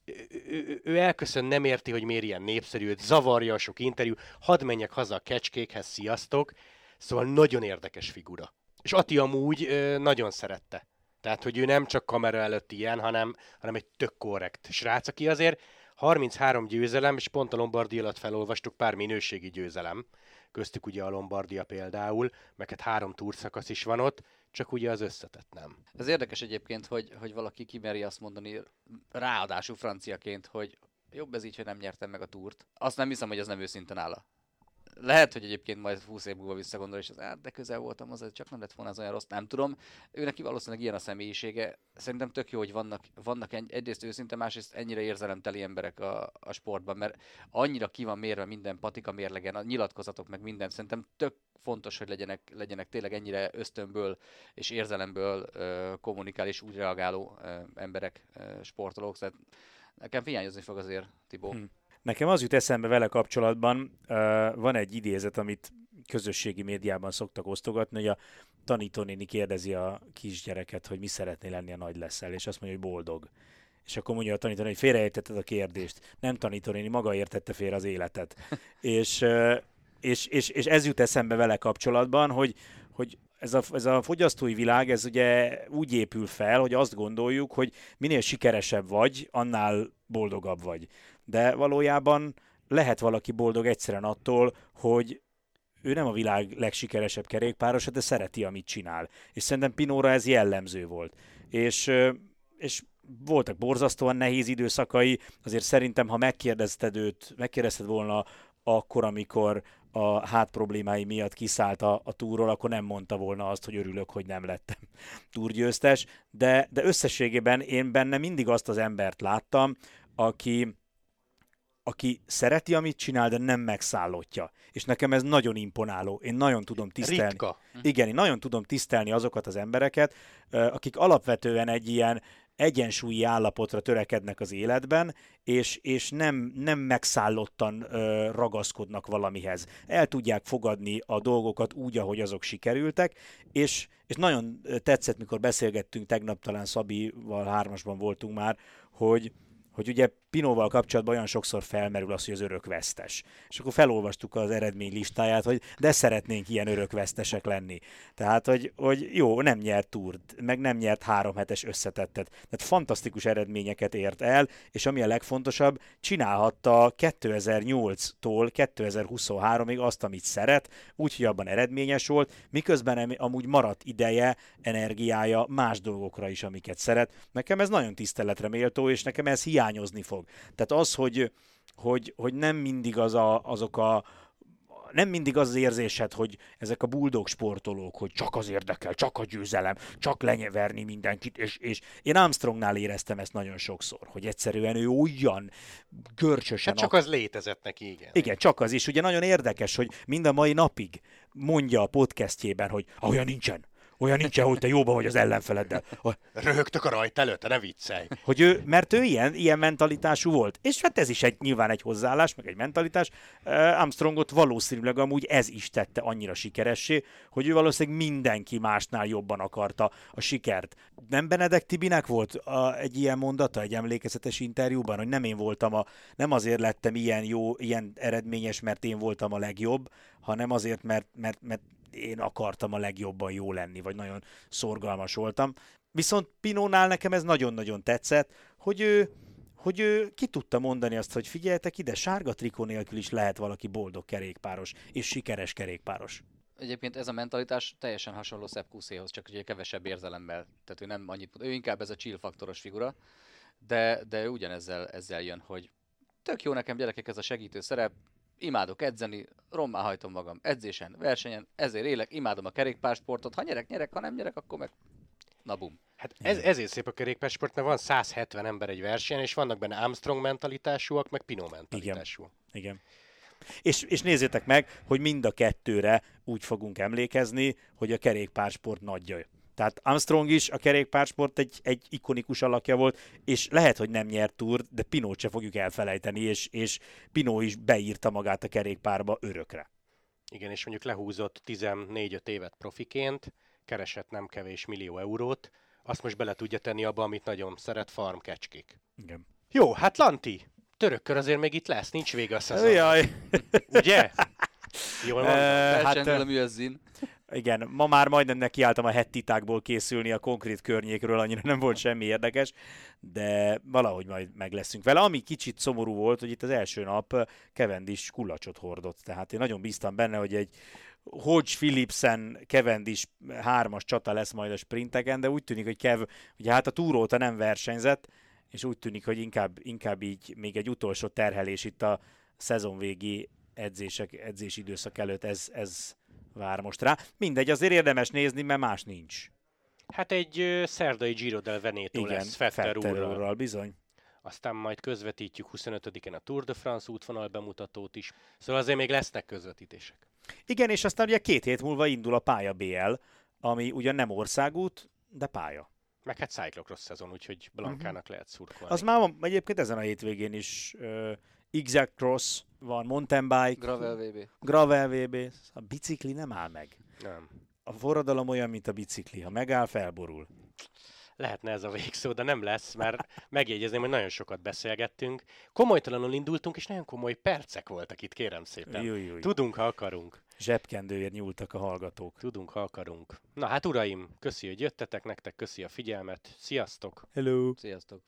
Ő, ő, ő elköszön, nem érti, hogy miért ilyen népszerű, őt zavarja a sok interjú, hadd menjek haza a kecskékhez, sziasztok. Szóval nagyon érdekes figura. És Ati amúgy ö, nagyon szerette. Tehát, hogy ő nem csak kamera előtt ilyen, hanem, hanem egy tök korrekt srác, aki azért 33 győzelem, és pont a Lombardia alatt felolvastuk pár minőségi győzelem, köztük ugye a Lombardia például, meg hát három túrszakasz is van ott, csak ugye az összetett nem. Ez érdekes egyébként, hogy, hogy valaki kimeri azt mondani, ráadásul franciaként, hogy jobb ez így, hogy nem nyertem meg a túrt. Azt nem hiszem, hogy ez nem őszinte nála lehet, hogy egyébként majd 20 év múlva visszagondol, és az, hát, de közel voltam az, csak nem lett volna az olyan rossz, nem tudom. Ő neki valószínűleg ilyen a személyisége. Szerintem tök jó, hogy vannak, vannak egy, egyrészt őszinte, másrészt ennyire érzelemteli emberek a, a sportban, mert annyira ki van mérve minden patika mérlegen, a nyilatkozatok meg minden. Szerintem tök fontos, hogy legyenek, legyenek tényleg ennyire ösztönből és érzelemből ö, kommunikál és úgy reagáló ö, emberek, ö, sportolók. Szóval nekem hiányozni fog azért, Tibó. Hmm. Nekem az jut eszembe vele kapcsolatban, uh, van egy idézet, amit közösségi médiában szoktak osztogatni, hogy a tanítónéni kérdezi a kisgyereket, hogy mi szeretné lenni a nagy leszel, és azt mondja, hogy boldog. És akkor mondja a tanítónéni, hogy félreértetted a kérdést. Nem tanítónéni, maga értette félre az életet. és, uh, és, és, és ez jut eszembe vele kapcsolatban, hogy, hogy ez a, ez a fogyasztói világ, ez ugye úgy épül fel, hogy azt gondoljuk, hogy minél sikeresebb vagy, annál boldogabb vagy de valójában lehet valaki boldog egyszerűen attól, hogy ő nem a világ legsikeresebb kerékpárosa, de szereti, amit csinál. És szerintem Pinóra ez jellemző volt. És, és voltak borzasztóan nehéz időszakai, azért szerintem, ha megkérdezted őt, megkérdezted volna akkor, amikor a hát problémái miatt kiszállt a, a túról, akkor nem mondta volna azt, hogy örülök, hogy nem lettem túrgyőztes, de, de összességében én benne mindig azt az embert láttam, aki, aki szereti, amit csinál, de nem megszállottja. És nekem ez nagyon imponáló. Én nagyon tudom tisztelni. Ritka. Igen, én nagyon tudom tisztelni azokat az embereket, akik alapvetően egy ilyen egyensúlyi állapotra törekednek az életben, és, és nem, nem megszállottan ö, ragaszkodnak valamihez. El tudják fogadni a dolgokat úgy, ahogy azok sikerültek, és, és nagyon tetszett, mikor beszélgettünk, tegnap talán Szabival hármasban voltunk már, hogy, hogy ugye Pinóval kapcsolatban olyan sokszor felmerül az, hogy az örökvesztes. És akkor felolvastuk az eredmény listáját, hogy de szeretnénk ilyen örökvesztesek lenni. Tehát, hogy, hogy jó, nem nyert túrt, meg nem nyert három hetes összetettet. Tehát fantasztikus eredményeket ért el, és ami a legfontosabb, csinálhatta 2008-tól 2023-ig azt, amit szeret, úgyhogy abban eredményes volt, miközben amúgy maradt ideje, energiája más dolgokra is, amiket szeret. Nekem ez nagyon tiszteletre méltó, és nekem ez hiányozni fog. Tehát az, hogy, hogy, hogy nem mindig az a, azok a, nem mindig az, az érzésed, hogy ezek a buldog sportolók, hogy csak az érdekel, csak a győzelem, csak lenyeverni mindenkit, és, és én Armstrongnál éreztem ezt nagyon sokszor, hogy egyszerűen ő olyan görcsösen... Hát csak az létezett neki, igen. Igen, csak az is. Ugye nagyon érdekes, hogy mind a mai napig mondja a podcastjében, hogy olyan nincsen, olyan nincs, hogy te jóban vagy az ellenfeleddel. Röhögtök a rajt előtt, ne viccelj. Hogy ő, mert ő ilyen, ilyen mentalitású volt. És hát ez is egy, nyilván egy hozzáállás, meg egy mentalitás. Armstrongot valószínűleg amúgy ez is tette annyira sikeressé, hogy ő valószínűleg mindenki másnál jobban akarta a sikert. Nem Benedek Tibinek volt a, egy ilyen mondata egy emlékezetes interjúban, hogy nem én voltam a, nem azért lettem ilyen jó, ilyen eredményes, mert én voltam a legjobb, hanem azért, mert, mert, mert én akartam a legjobban jó lenni, vagy nagyon szorgalmas voltam. Viszont Pinónál nekem ez nagyon-nagyon tetszett, hogy ő, hogy ő ki tudta mondani azt, hogy figyeljetek ide, sárga trikó nélkül is lehet valaki boldog kerékpáros, és sikeres kerékpáros. Egyébként ez a mentalitás teljesen hasonló Sepp Kuszéhoz, csak ugye kevesebb érzelemmel. Tehát ő nem annyit, ő inkább ez a chill faktoros figura, de, de ő ugyanezzel ezzel jön, hogy tök jó nekem gyerekek ez a segítő szerep, imádok edzeni, rommá hajtom magam edzésen, versenyen, ezért élek, imádom a kerékpársportot, ha nyerek, nyerek, ha nem nyerek, akkor meg na bum. Hát ez, ezért szép a kerékpársport, mert van 170 ember egy versenyen, és vannak benne Armstrong mentalitásúak, meg Pino mentalitású. Igen. Igen. És, és nézzétek meg, hogy mind a kettőre úgy fogunk emlékezni, hogy a kerékpársport nagyja tehát Armstrong is a kerékpársport egy, egy ikonikus alakja volt, és lehet, hogy nem nyert túr, de Pinót se fogjuk elfelejteni, és, és Pinó is beírta magát a kerékpárba örökre. Igen, és mondjuk lehúzott 14-5 évet profiként, keresett nem kevés millió eurót, azt most bele tudja tenni abba, amit nagyon szeret, farm kecskék. Igen. Jó, hát Lanti, törökkör azért még itt lesz, nincs vége a szezon. Jaj. Ugye? Jól mondom. Uh, hát, a igen, ma már majdnem nekiálltam a hettitákból készülni a konkrét környékről, annyira nem volt semmi érdekes, de valahogy majd meg leszünk vele. Ami kicsit szomorú volt, hogy itt az első nap Cavendish kullacsot hordott, tehát én nagyon bíztam benne, hogy egy Hodge Philipsen Cavendish hármas csata lesz majd a sprinteken, de úgy tűnik, hogy Kev, ugye hát a túróta nem versenyzett, és úgy tűnik, hogy inkább, inkább így még egy utolsó terhelés itt a szezonvégi edzések, edzési időszak előtt ez, ez vár most rá. Mindegy, azért érdemes nézni, mert más nincs. Hát egy szerdai Giro del Veneto Igen, lesz Fetter, Fetter úrral. úrral. bizony. Aztán majd közvetítjük 25-en a Tour de France útvonal bemutatót is. Szóval azért még lesznek közvetítések. Igen, és aztán ugye két hét múlva indul a pálya BL, ami ugyan nem országút, de pálya. Meg hát cyclocross szezon, úgyhogy Blankának uh-huh. lehet szurkolni. Az már van, egyébként ezen a hétvégén is uh, Exact Cross van, mountain bike. Gravel VB. Gravel VB. A bicikli nem áll meg. Nem. A forradalom olyan, mint a bicikli. Ha megáll, felborul. Lehetne ez a végszó, de nem lesz, mert megjegyezném, hogy nagyon sokat beszélgettünk. Komolytalanul indultunk, és nagyon komoly percek voltak itt, kérem szépen. Júj, júj. Tudunk, ha akarunk. Zsebkendőért nyúltak a hallgatók. Tudunk, ha akarunk. Na hát uraim, köszi, hogy jöttetek, nektek köszi a figyelmet. Sziasztok! Hello! Sziasztok!